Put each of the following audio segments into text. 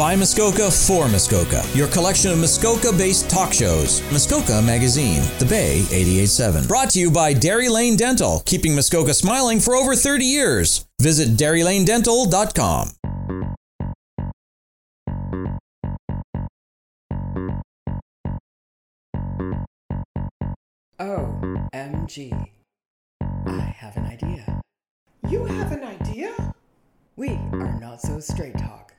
By Muskoka for Muskoka, your collection of Muskoka based talk shows. Muskoka Magazine, The Bay 887. Brought to you by Dairy Lane Dental, keeping Muskoka smiling for over 30 years. Visit DairyLaneDental.com. OMG. I have an idea. You have an idea? We are not so straight talk.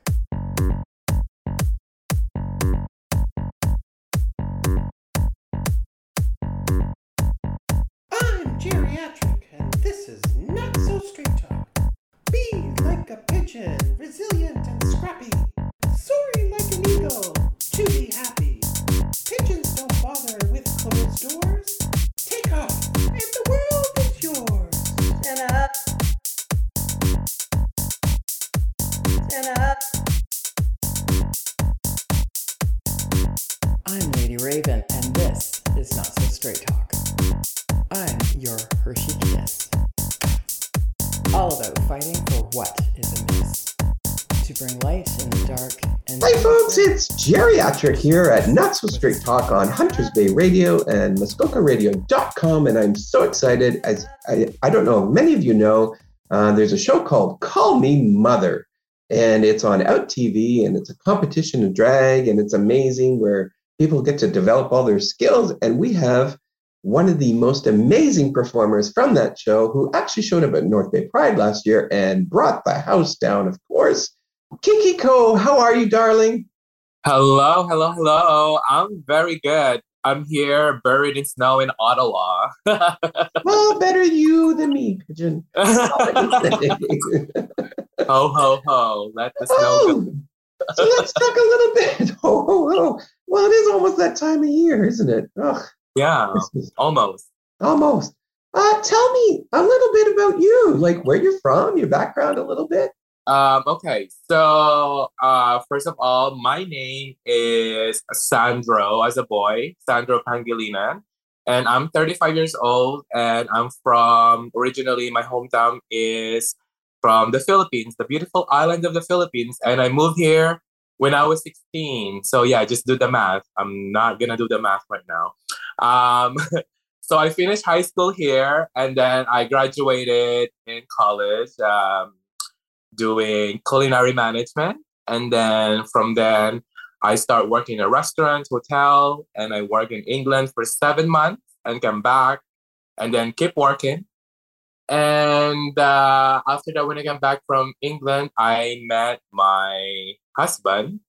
Geriatric, and this is not so straight talk. Be like a pigeon, resilient and scrappy, soaring like an eagle, to be happy. Pigeons don't bother with closed doors. Take off, and the world is yours. Stand up. Stand up. I'm Lady Raven, and this is Not So Straight Talk. Your Hershey. All about fighting for what is amiss. To bring light in the dark and Hi, folks, it's Geriatric here at So Straight Talk on Hunters Bay Radio and MuskokaRadio.com. And I'm so excited. As I, I don't know, many of you know, uh, there's a show called Call Me Mother, and it's on Out TV, and it's a competition of drag, and it's amazing where people get to develop all their skills. And we have one of the most amazing performers from that show who actually showed up at North Bay Pride last year and brought the house down, of course. Kiki Coe, how are you, darling? Hello, hello, hello. I'm very good. I'm here buried in snow in Ottawa. Well, oh, better you than me, pigeon. ho, ho, ho. Let the snow oh, go. oh, so let's talk a little bit. Oh, oh, oh. Well, it is almost that time of year, isn't it? Ugh, Yeah, Christmas. almost. almost. Uh, tell me a little bit about you, like where you're from, your background, a little bit. Um, okay, so uh, first of all, my name is Sandro as a boy, Sandro Pangilinan, and I'm 35 years old, and I'm from originally my hometown is from the Philippines, the beautiful island of the Philippines, and I moved here when I was 16. So yeah, just do the math. I'm not gonna do the math right now. Um, so I finished high school here, and then I graduated in college. Um, doing culinary management. And then from then, I start working in a restaurant, hotel, and I work in England for seven months and come back and then keep working. And uh, after that, when I came back from England, I met my husband,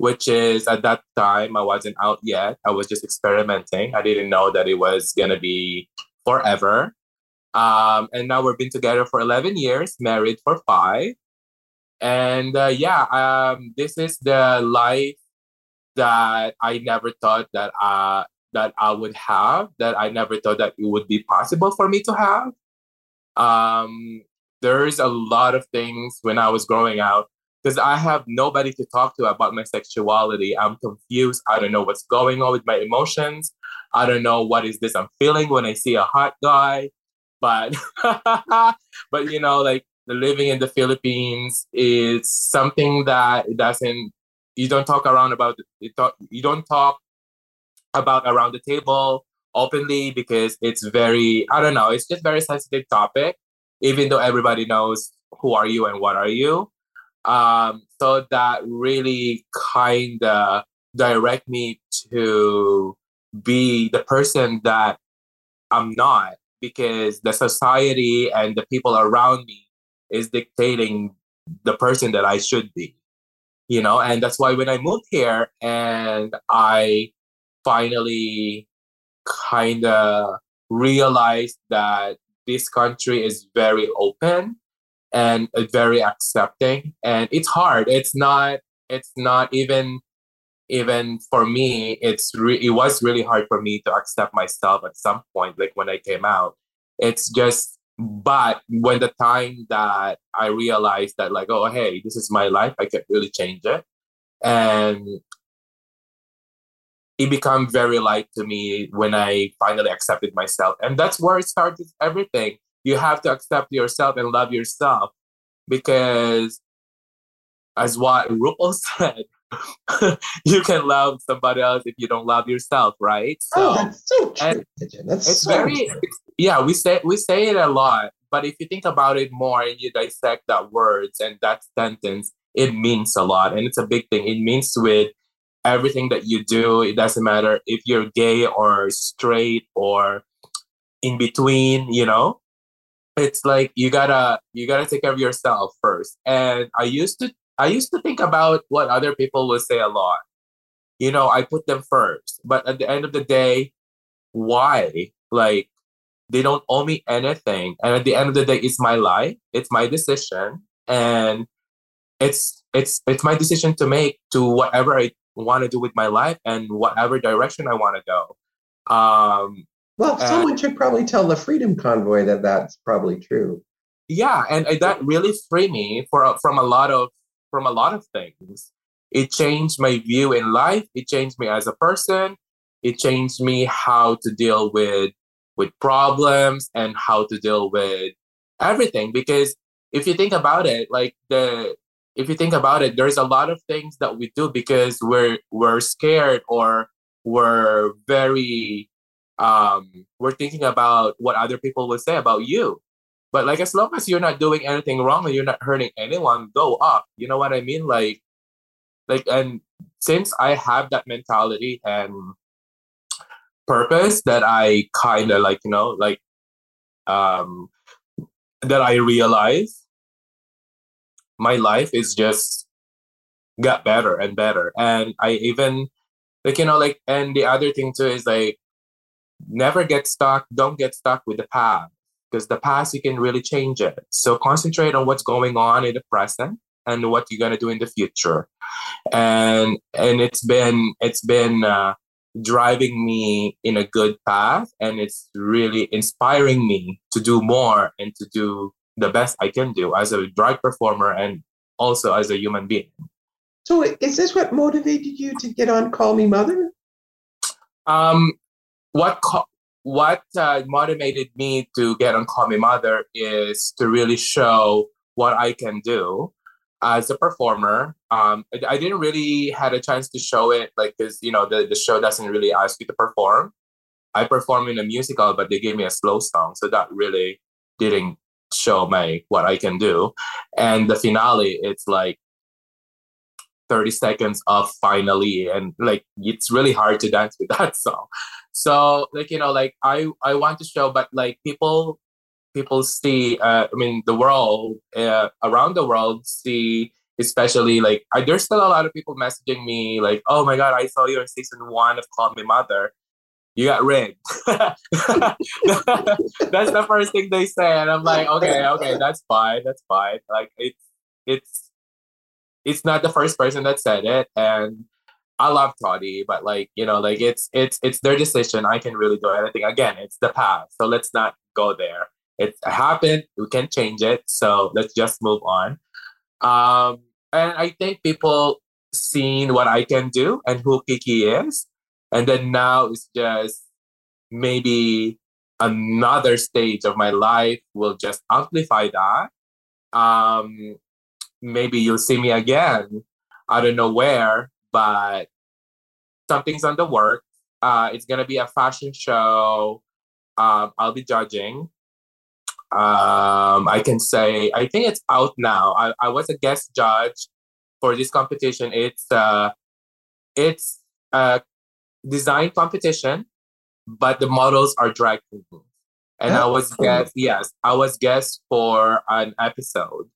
which is at that time, I wasn't out yet. I was just experimenting. I didn't know that it was to be forever. Um, and now we've been together for 11 years, married for five. And uh, yeah, um, this is the life that I never thought that uh, that I would have, that I never thought that it would be possible for me to have. Um, there's a lot of things when I was growing out because I have nobody to talk to about my sexuality. I'm confused. I don't know what's going on with my emotions. I don't know what is this I'm feeling when I see a hot guy. But but you know, like living in the Philippines is something that doesn't you don't talk around about it talk, you don't talk about around the table openly because it's very I don't know, it's just very sensitive topic, even though everybody knows who are you and what are you. Um, so that really kind of direct me to be the person that I'm not because the society and the people around me is dictating the person that I should be. You know, and that's why when I moved here and I finally kind of realized that this country is very open and very accepting and it's hard. It's not it's not even even for me it's re- it was really hard for me to accept myself at some point like when i came out. It's just but when the time that i realized that like oh hey this is my life i can't really change it. And it became very light to me when i finally accepted myself. And that's where it started everything you have to accept yourself and love yourself because as what RuPaul said, you can love somebody else if you don't love yourself, right? Oh, so, oh, that's so true. That's it's so very true. yeah. We say we say it a lot, but if you think about it more and you dissect that words and that sentence, it means a lot, and it's a big thing. It means with everything that you do. It doesn't matter if you're gay or straight or in between. You know, it's like you gotta you gotta take care of yourself first. And I used to I used to think about what other people would say a lot. You know, I put them first. But at the end of the day, why? Like, they don't owe me anything. And at the end of the day, it's my life, it's my decision. And it's it's it's my decision to make to whatever I want to do with my life and whatever direction I want to go. Um, well, uh, someone should probably tell the Freedom Convoy that that's probably true. Yeah, and that really freed me for uh, from a lot of from a lot of things. It changed my view in life. It changed me as a person. It changed me how to deal with with problems and how to deal with everything. Because if you think about it, like the if you think about it, there's a lot of things that we do because we're we're scared or we're very um we're thinking about what other people will say about you but like as long as you're not doing anything wrong and you're not hurting anyone, go up. You know what I mean? Like like and since I have that mentality and purpose that I kinda like, you know, like um that I realize my life is just got better and better. And I even like you know like and the other thing too is like never get stuck. Don't get stuck with the past because the past you can really change it. So concentrate on what's going on in the present and what you're going to do in the future. And and it's been it's been uh, driving me in a good path and it's really inspiring me to do more and to do the best i can do as a drag performer and also as a human being. So is this what motivated you to get on call me mother? Um what what uh, motivated me to get on Call Me Mother is to really show what I can do as a performer. Um, I, I, didn't really had a chance to show it, like, because you know the, the show doesn't really ask you to perform. I perform in a musical, but they gave me a slow song, so that really didn't show my what I can do. And the finale, it's like 30 seconds of finally and like it's really hard to dance with that song so like you know like i i want to show but like people people see uh, i mean the world uh, around the world see especially like I, there's still a lot of people messaging me like oh my god i saw you in season one of call me mother. You got rigged. That's the first thing they say and i'm like okay okay that's fine that's fine. Like it's it's it's not the first person that said it and I love Toddy, but like you know, like it's it's it's their decision. I can really do anything. Again, it's the past, so let's not go there. It happened. We can change it. So let's just move on. Um, and I think people seen what I can do and who Kiki is, and then now it's just maybe another stage of my life will just amplify that. Um, maybe you'll see me again. I don't know where, but something's on the work. Uh, it's gonna be a fashion show. Um, I'll be judging. Um, I can say I think it's out now. I, I was a guest judge for this competition. It's uh, it's a design competition, but the models are drag queens. And I was guest, yes, I was guest for an episode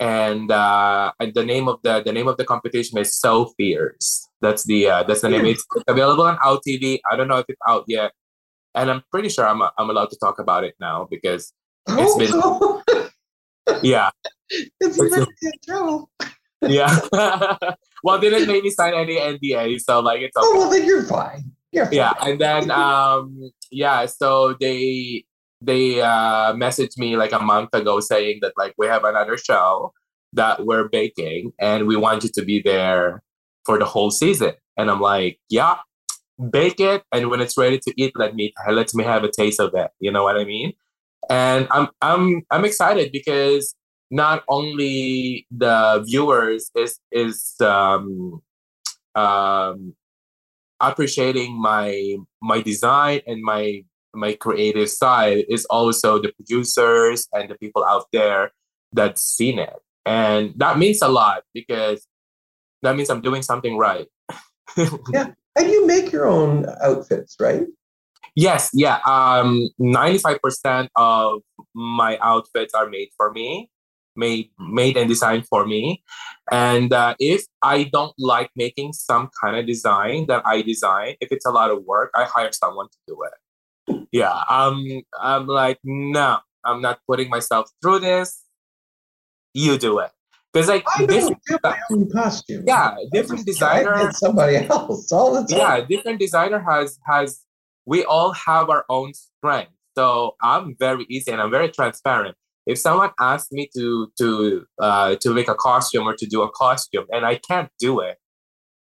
and uh, the name of the the name of the competition is So Fierce. That's the uh, that's the name. It's available on Out TV. I don't know if it's out yet, and I'm pretty sure I'm I'm allowed to talk about it now because it's been oh. yeah. It's, it's trouble. yeah. well, they didn't make me sign any NDA, so like it's okay. Oh well, then you're fine. You're fine. Yeah, and then um yeah, so they they uh, messaged me like a month ago saying that like we have another show that we're baking and we want you to be there for the whole season. And I'm like, yeah, bake it, and when it's ready to eat, let me let me have a taste of it. You know what I mean? And I'm I'm I'm excited because not only the viewers is is um, um, appreciating my my design and my my creative side is also the producers and the people out there that's seen it. And that means a lot because that means i'm doing something right. Yeah and you make your own outfits right? Yes yeah um 95% of my outfits are made for me made made and designed for me. And uh, if i don't like making some kind of design that i design if it's a lot of work i hire someone to do it yeah I'm i'm like no i'm not putting myself through this you do it because like I don't do my own costume. Yeah, different designer. Somebody else all the time. Yeah, different designer has has. We all have our own strength. So I'm very easy and I'm very transparent if someone asks me to to uh, to make a costume or to do a costume and I can't do it,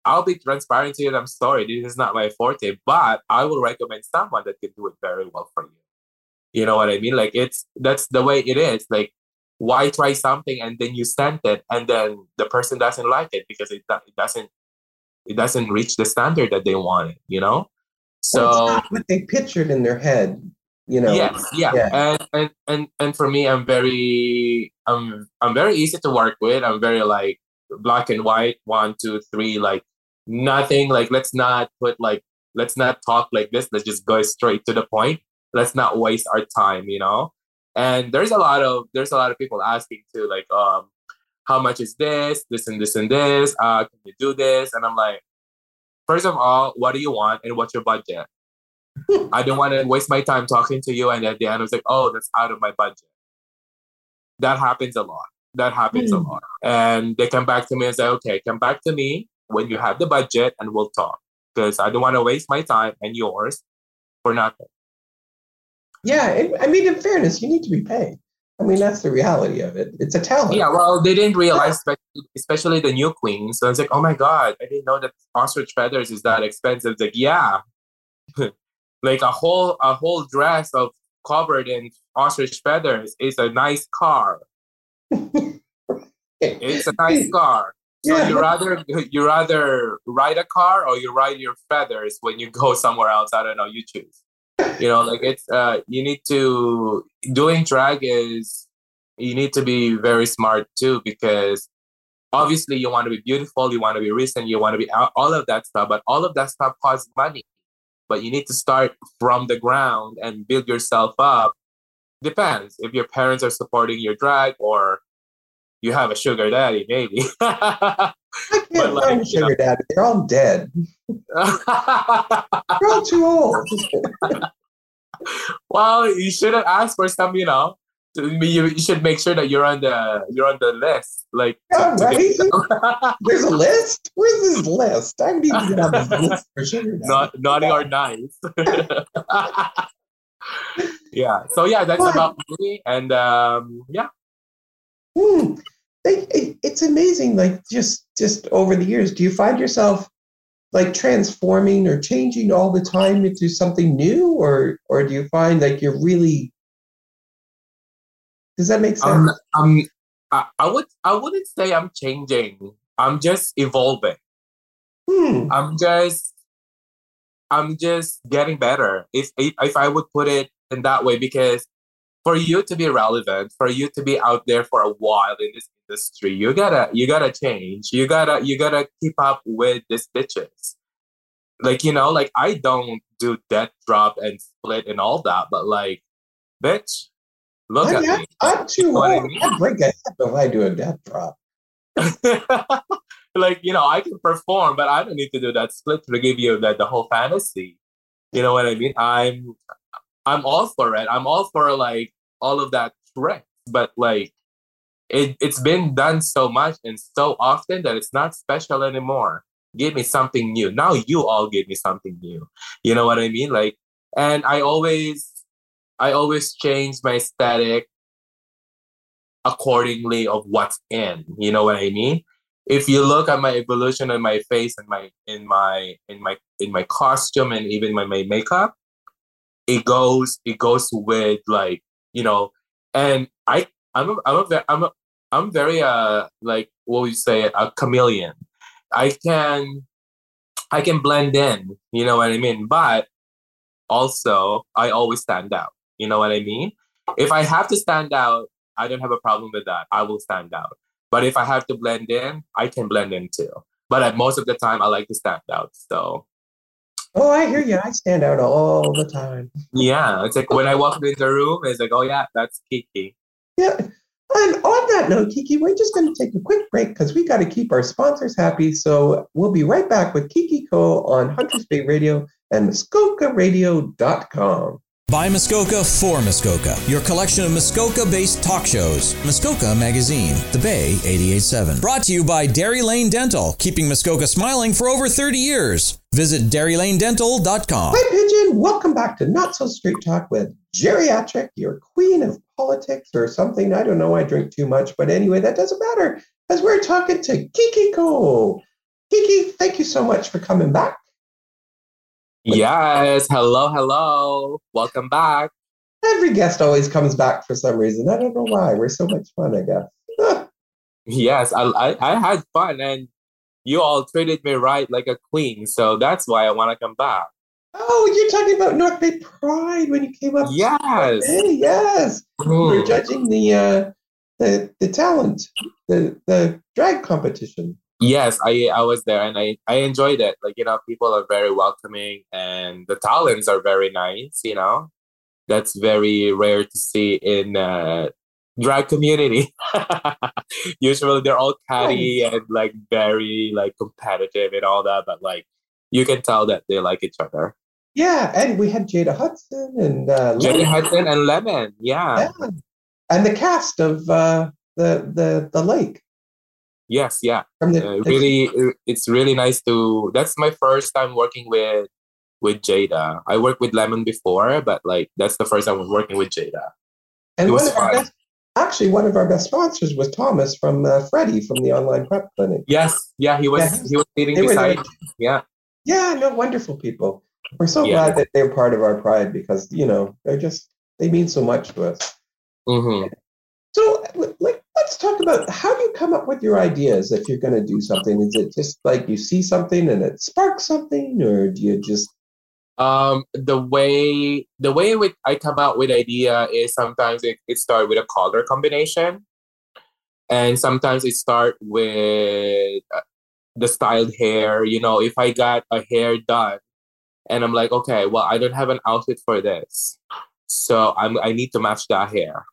I'll be transparent to you. I'm sorry, this is not my forte, but I will recommend someone that can do it very well for you. You know what I mean? Like it's that's the way it is. Like why try something and then you send it and then the person doesn't like it because it, it doesn't it doesn't reach the standard that they wanted. You know. So well, what they pictured in their head you know yes yeah, yeah. And, and and and for me i'm very i'm i'm very easy to work with i'm very like black and white one two three like nothing like let's not put like let's not talk like this let's just go straight to the point let's not waste our time you know and there's a lot of there's a lot of people asking too like um how much is this this and this and this uh can you do this and i'm like first of all what do you want and what's your budget I don't want to waste my time talking to you. And at the end, I was like, oh, that's out of my budget. That happens a lot. That happens mm. a hmm. lot. And they come back to me and say, okay, come back to me when you have the budget and we'll talk. Because I don't want to waste my time and yours for nothing. Yeah. I mean, in fairness, you need to be paid. I mean, that's the reality of it. It's a talent. Yeah, well, they didn't realize, especially the new queens. So I was like, oh my God, I didn't know that ostrich feathers is that expensive. It's like, yeah, like a whole a whole dress of covered in ostrich feathers is a nice car. it's a nice car. So yeah. you rather you rather ride a car or you ride your feathers when you go somewhere else. I don't know. You choose. You know, like it's uh you need to doing drag is you need to be very smart too because obviously you want to be beautiful, you want to be recent, you want to be all of that stuff, but all of that stuff costs money but you need to start from the ground and build yourself up. Depends if your parents are supporting your drag or you have a sugar daddy, maybe. I can't but like, find sugar know. daddy. They're all dead. They're all too old. well, you should have asked for some, you know, you, you should make sure that you're on the you're on the list. Like yeah, right? There's a list. Where's this list? I need to get on this list for sure. Not naughty or nice. yeah. So yeah, that's about me. And um, yeah. Hmm. It, it's amazing. Like just just over the years, do you find yourself like transforming or changing all the time into something new, or or do you find like you're really does that make sense? Um, um, I, I would I wouldn't say I'm changing. I'm just evolving. Hmm. I'm just I'm just getting better. If, if if I would put it in that way, because for you to be relevant, for you to be out there for a while in this industry, you gotta you gotta change. You gotta you gotta keep up with these bitches. Like you know, like I don't do death drop and split and all that, but like, bitch, Look I'm, at me. I'm too old. I, mean? I break a hip if I do a death drop. like you know, I can perform, but I don't need to do that split to give you that the whole fantasy. You know what I mean? I'm I'm all for it. I'm all for like all of that tricks, but like it it's been done so much and so often that it's not special anymore. Give me something new. Now you all give me something new. You know what I mean? Like, and I always I always change my aesthetic accordingly of what's in. You know what I mean? If you look at my evolution in my face and my in my in my in my costume and even my, my makeup, it goes it goes with like you know, and I I'm a, I'm a I'm a I'm very uh like what would you say a chameleon. I can I can blend in, you know what I mean? But also I always stand out. You know what I mean? If I have to stand out, I don't have a problem with that. I will stand out. But if I have to blend in, I can blend in too. But most of the time, I like to stand out. So. Oh, I hear you. I stand out all the time. Yeah, it's like when I walk into the room, it's like, oh yeah, that's Kiki. Yeah. And on that note, Kiki, we're just going to take a quick break because we got to keep our sponsors happy. So we'll be right back with Kiki Coe on Hunters Bay Radio and MuskokaRadio.com. By Muskoka for Muskoka, your collection of Muskoka based talk shows. Muskoka Magazine, The Bay 887. Brought to you by Dairy Lane Dental, keeping Muskoka smiling for over 30 years. Visit DairyLaneDental.com. Hi, Pigeon. Welcome back to Not So Straight Talk with Geriatric, your queen of politics or something. I don't know. I drink too much. But anyway, that doesn't matter as we're talking to Kiki Coe. Kiki, thank you so much for coming back. Yes. Hello, hello. Welcome back. Every guest always comes back for some reason. I don't know why. We're so much fun, I guess. yes, I, I, I had fun and you all treated me right like a queen. So that's why I want to come back. Oh, you're talking about North Bay Pride when you came up. Yes. Hey, yes. Mm. We were judging the uh, the the talent, the the drag competition. Yes, I I was there and I I enjoyed it. Like you know, people are very welcoming and the talents are very nice. You know, that's very rare to see in uh, drag community. Usually they're all catty and like very like competitive and all that, but like you can tell that they like each other. Yeah, and we had Jada Hudson and uh, Jada Hudson and Lemon. Yeah. yeah. and the cast of uh, the the the lake. Yes, yeah. The, uh, really, it's really nice to. That's my first time working with with Jada. I worked with Lemon before, but like that's the first time I'm working with Jada. And it was fun. Best, actually, one of our best sponsors was Thomas from uh, Freddie from the online prep clinic. Yes, yeah, he was yeah, he was leading beside. Yeah, yeah, no, wonderful people. We're so yeah. glad that they're part of our pride because you know they're just they mean so much to us. Mm-hmm. So, let's talk about how do you come up with your ideas if you're going to do something? Is it just like you see something and it sparks something, or do you just um the way the way with i come out with idea is sometimes it, it start with a color combination and sometimes it start with uh, the styled hair you know if i got a hair done and i'm like okay well i don't have an outfit for this so i'm i need to match that hair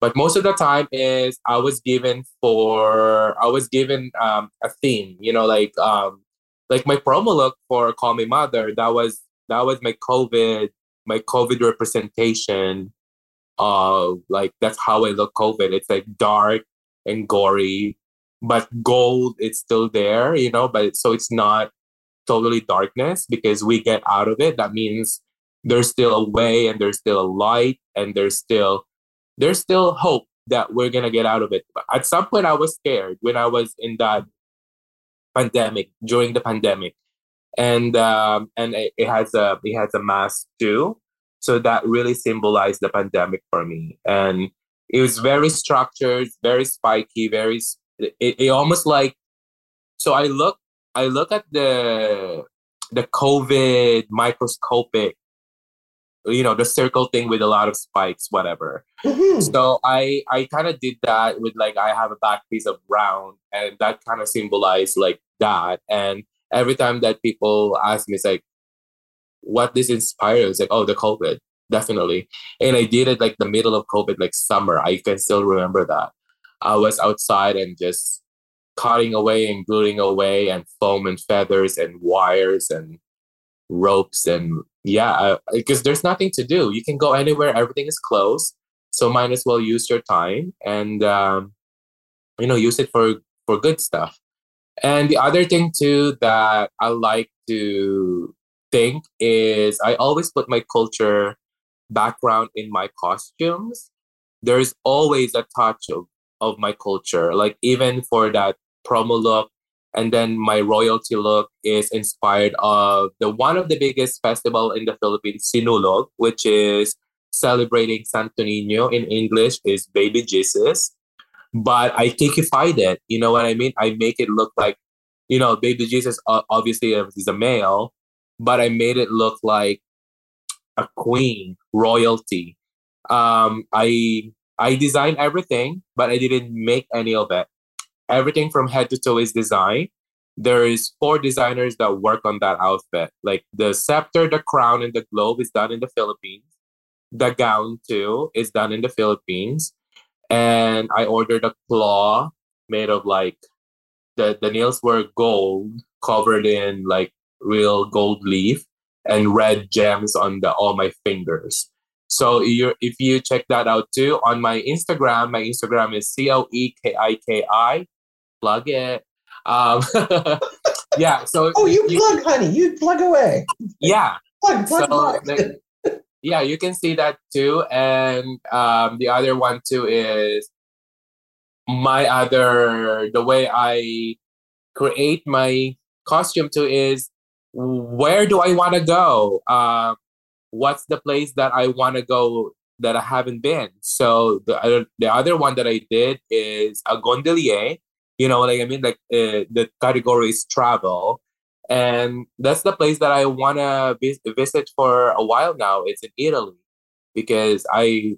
but most of the time is i was given for i was given um, a theme you know like um like my promo look for call me mother. That was that was my covid my covid representation uh like that's how i look covid. It's like dark and gory but gold it's still there you know but so it's not totally darkness because we get out of it. That means there's still a way and there's still a light and there's still there's still hope that we're gonna get out of it. But at some point, I was scared when I was in that pandemic during the pandemic, and um, and it, it has a it has a mask too, so that really symbolized the pandemic for me, and it was very structured, very spiky, very it, it almost like so I look I look at the the COVID microscopic you know the circle thing with a lot of spikes whatever. Mm-hmm. so i i kind of did that with like i have a back piece of brown and that kind of symbolized like that. And every time that people ask me it's like what this inspires? Like oh the covid definitely. And i did it like the middle of covid like summer. I can still remember that. I was outside and just cutting away and gluing away and foam and feathers and wires and ropes and yeah because there's nothing to do. You can go anywhere. Everything is closed. So might as well use your time and um, you know use it for for good stuff. And the other thing too that i like to think is i always put my culture background in my costumes. There's always a touch of, of my culture. Like even for that promo look and then my royalty look is inspired of the one of the biggest festival in the Philippines, Sinulog, which is celebrating Santo Niño in English is Baby Jesus. but I kikified it. You know what I mean? I make it look like, you know, baby Jesus obviously is a male, but I made it look like a queen, royalty. Um, I I designed everything, but I didn't make any of it. Everything from head to toe is designed. There is four designers that work on that outfit. Like the scepter, the crown, and the globe is done in the Philippines. The gown too is done in the Philippines and I ordered a claw made of like the the nails were gold covered in like real gold leaf and red gems on the all my fingers. So you if you check that out too on my Instagram, my Instagram is C O E K I K I. Plug it. Um, yeah. So oh, you, you plug, honey. You plug away. Yeah. Plug, plug, so, plug yeah, you can see that too. And um, the other one too is my other the way I create my costume too is where do I want to go? Uh, what's the place that I want to go that I haven't been? So the other the other one that I did is a gondolier. You know, like I mean, like uh, the category is travel. And that's the place that I want to visit for a while now. It's in Italy. Because I,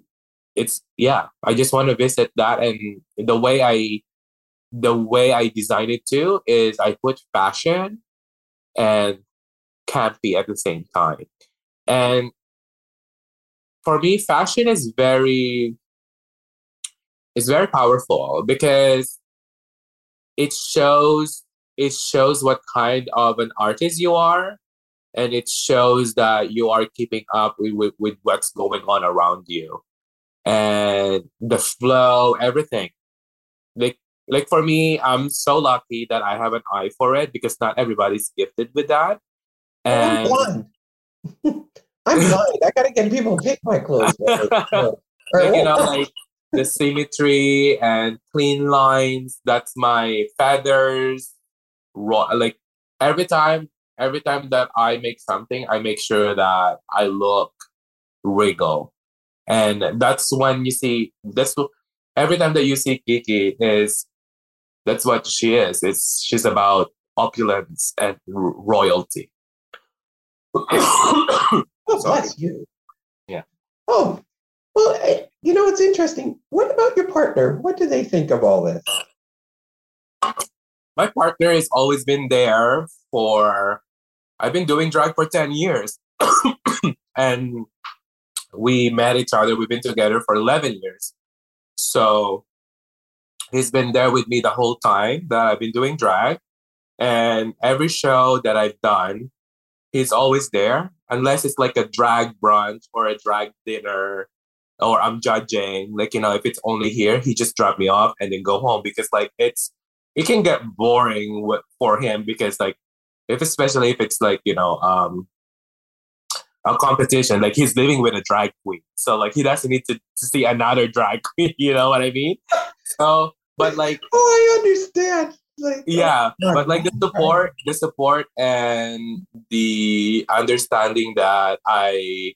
it's yeah, I just want to visit that, and the way I, the way I design it too is I put fashion and campy at the same time, and for me, fashion is very, is very powerful because it shows it shows what kind of an artist you are and it shows that you are keeping up with, with, with what's going on around you. And the flow everything. Like like for me i'm so lucky that i have an eye for it because not everybody's gifted with that. And i'm blind. I'm blind. I gotta get people to pick my clothes like, you know like the symmetry and clean lines that's my feathers raw like every time every time that I make something, I make sure that I look regal. And that's when you see that's every time that you see Kiki is that's what she is. It's she's about opulence and r- royalty. oh, bless you. Yeah. Oh, well, you know, it's interesting. What about your partner? What do they think of all this? my partner has always been there for I've been doing drag for 10 years. and we met each other. We've been together for 11 years. So he's been there with me the whole time that I've been doing drag. And every show that I've done, he's always there, unless it's like a drag brunch or a drag dinner or I'm judging. Like, you know, if it's only here, he just drop me off and then go home because, like, it's it can get boring with, for him because like if especially if it's like you know um a competition like he's living with a drag queen. So like he doesn't need to, to see another drag queen you know what i mean? So but like oh i understand. Like, yeah oh, but like the support the support and the understanding that i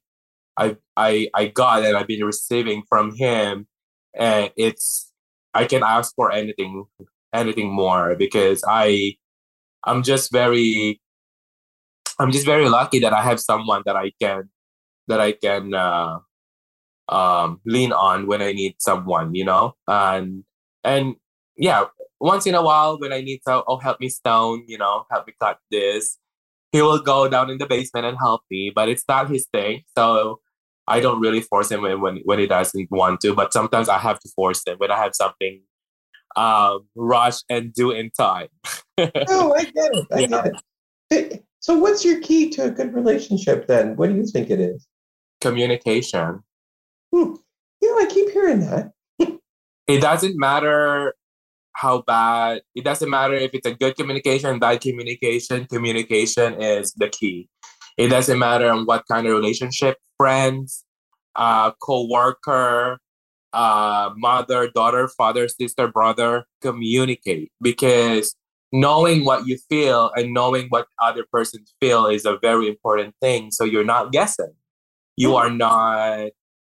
i i i got and i've been receiving from him and it's i can ask for anything anything more because I I'm just very I'm just very lucky that I have someone that I can that I can uh, um, lean on when I need someone, you know, and and yeah, once in a while when I need to oh help me stone, you know, help me cut this, he will go down in the basement and help me, but it's not his thing, so I don't really force him when when, when he doesn't want to, but sometimes I have to force him when I have something um, rush and do in time. oh, I get it. I yeah. get it. So, what's your key to a good relationship then? What do you think it is? Communication. Hmm. Know, I keep hearing that. it doesn't matter how bad, it doesn't matter if it's a good communication, bad communication. Communication is the key. It doesn't matter on what kind of relationship, friends, uh, co-worker, uh, mother, daughter, father, sister, brother communicate because knowing what you feel and knowing what other persons feel is a very important thing. So you're not guessing. You are not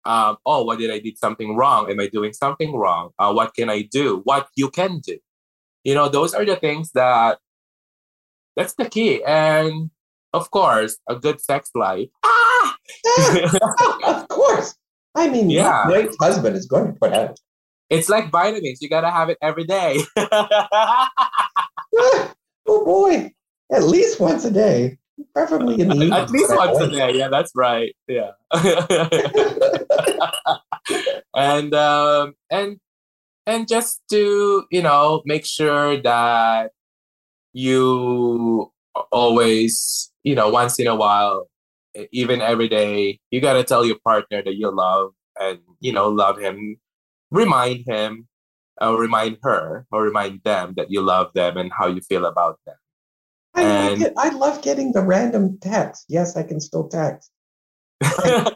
um, oh, what did I did something wrong? Am I doing something wrong? Uh, what can I do? What you can do? You know, those are the things that that's the key. And of course, a good sex life. Ah! of course. I mean, Yeah. great husband is going to put out. It's like vitamins. You gotta have it every day. oh boy, at least once a day, preferably in the evening. At least once a day. Yeah, that's right. Yeah. and um and and just to you know make sure that you always you know once in a while even every day you got to tell your partner that you love and you know love him remind him or remind her or remind them that you love them and how you feel about them I, love And- it. I love getting the random text. Yes, I can still text.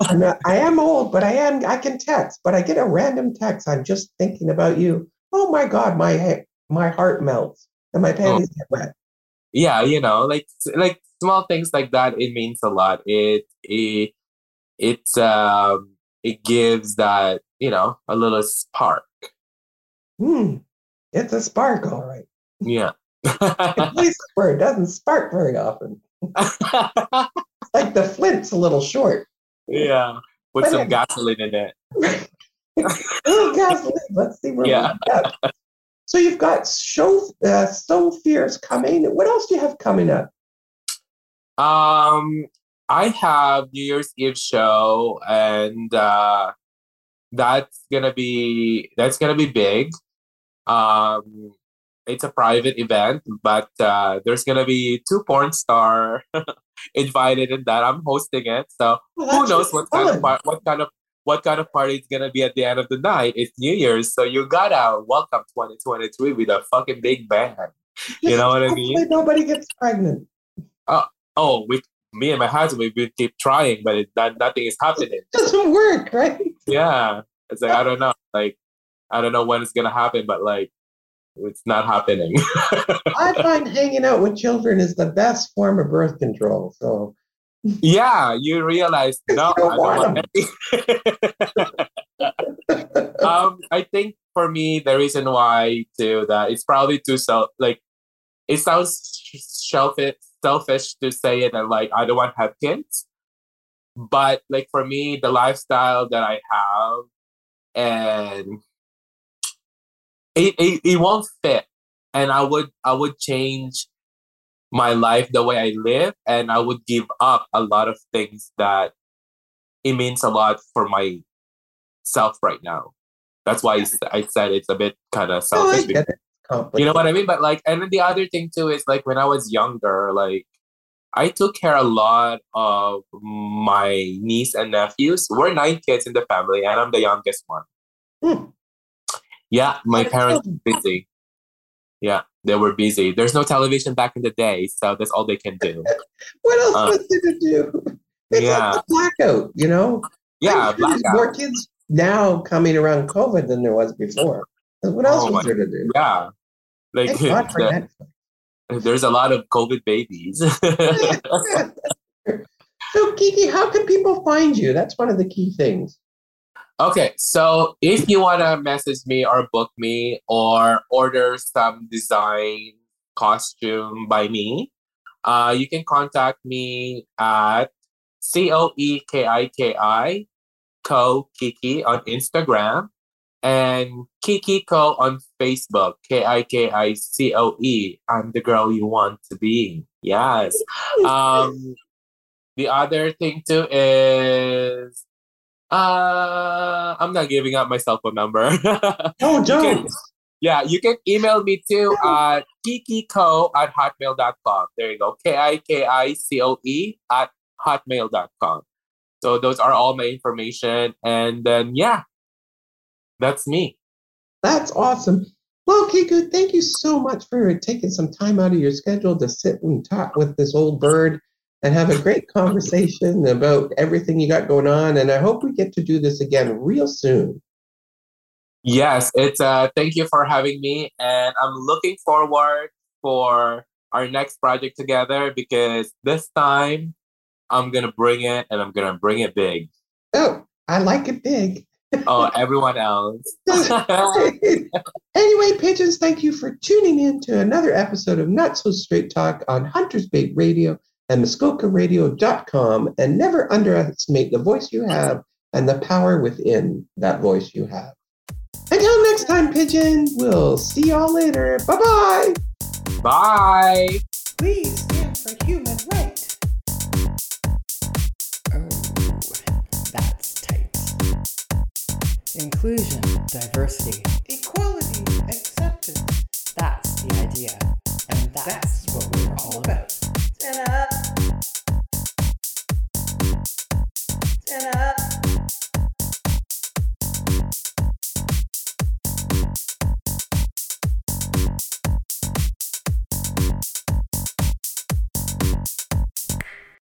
I'm not, I am old, but I am. I can text, but I get a random text. I'm just thinking about you. Oh my God, my my heart melts and my oh. panties get wet. Yeah you know like like small things like that it means a lot it it it's um it gives that you know a little spark Hmm, it's a spark, all right. yeah At least where it doesn't spark very often. Like the flint's a little short. yeah put some gasoline in it gasoline. Let's see where Yeah. we get. So you've got show uh, so fierce coming. What else do you have coming up? um i have new year's eve show and uh that's gonna be that's gonna be big um it's a private event but uh there's gonna be two porn star invited in that i'm hosting it so Well, who knows what kind of what kind of what kind of party it's gonna be at the end of the night? It's New Year's, so you gotta welcome 2023 with a fucking big bang. You know what I mean? Nobody gets pregnant. Uh, oh, we, me and my husband, we keep trying, but it, that, nothing is happening. doesn't work, right? Yeah, it's like I don't know, like I don't know when it's gonna happen, but like it's not happening. I find hanging out with children is the best form of birth control. So yeah, you realize no, I don't want um, I think for me, the reason why too that it's probably too self like it sounds selfish selfish to say it and like I don't want to have kids, but like for me, the lifestyle that I have and it, it, it won't fit, and I would I would change my life the way I live, and I would give up a lot of things that it means a lot for myself right now. That's why I said it's a bit kind of selfish. get. You know what I mean? But like, and then the other thing too is like when I was younger, like I took care a lot of my niece and nephews. We're nine kids in the family, and I'm the youngest one. Hmm. Yeah, my parents busy. Yeah, they were busy. There's no television back in the day, so that's all they can do. What else Uh, was there to do? It's yeah. like blackout, you know? Yeah, sure there's more kids now coming around COVID than there was before. What else Oh was there to do? Yeah, like the- there's a lot of COVID babies. So, Kiki, how can people find you? That's one of the key things. Okay, so if you want to message me or book me or order some design costume by me, uh, you can contact me at C O E K I K I Coe Kiki on Instagram and Kiki Coe on Facebook. K I K I C O E. I'm the girl you want to be. Yes. Um, the other thing too is uh I'm not giving out my cell phone number. Oh, You can- yeah, you can email me too at kikicoe at hotmail.com. There you go. K-I-K-I-C-O-E at hotmail.com. So those are all my information. And then yeah, that's me. That's awesome. Well, Kiku, thank you so much for taking some time out of your schedule to sit and talk with this old bird and have a great conversation about everything you got going on. And I hope we get to do this again real soon. Yes, it's uh thank you for having me and I'm looking forward for our next project together because this time I'm gonna bring it and I'm gonna bring it big. Oh, I like it big. oh, everyone else. anyway, pigeons, thank you for tuning in to another episode of Not So Straight Talk on Hunters Bay Radio and MuskokaRadio.com. And never underestimate the voice you have and the power within that voice you have. Until next time, pigeon, we'll see y'all later. Bye-bye. Bye. Please stand for human right. Oh, that's tight. Inclusion, diversity, Equality, acceptance. that's the idea. And that's Stand up. Stand up.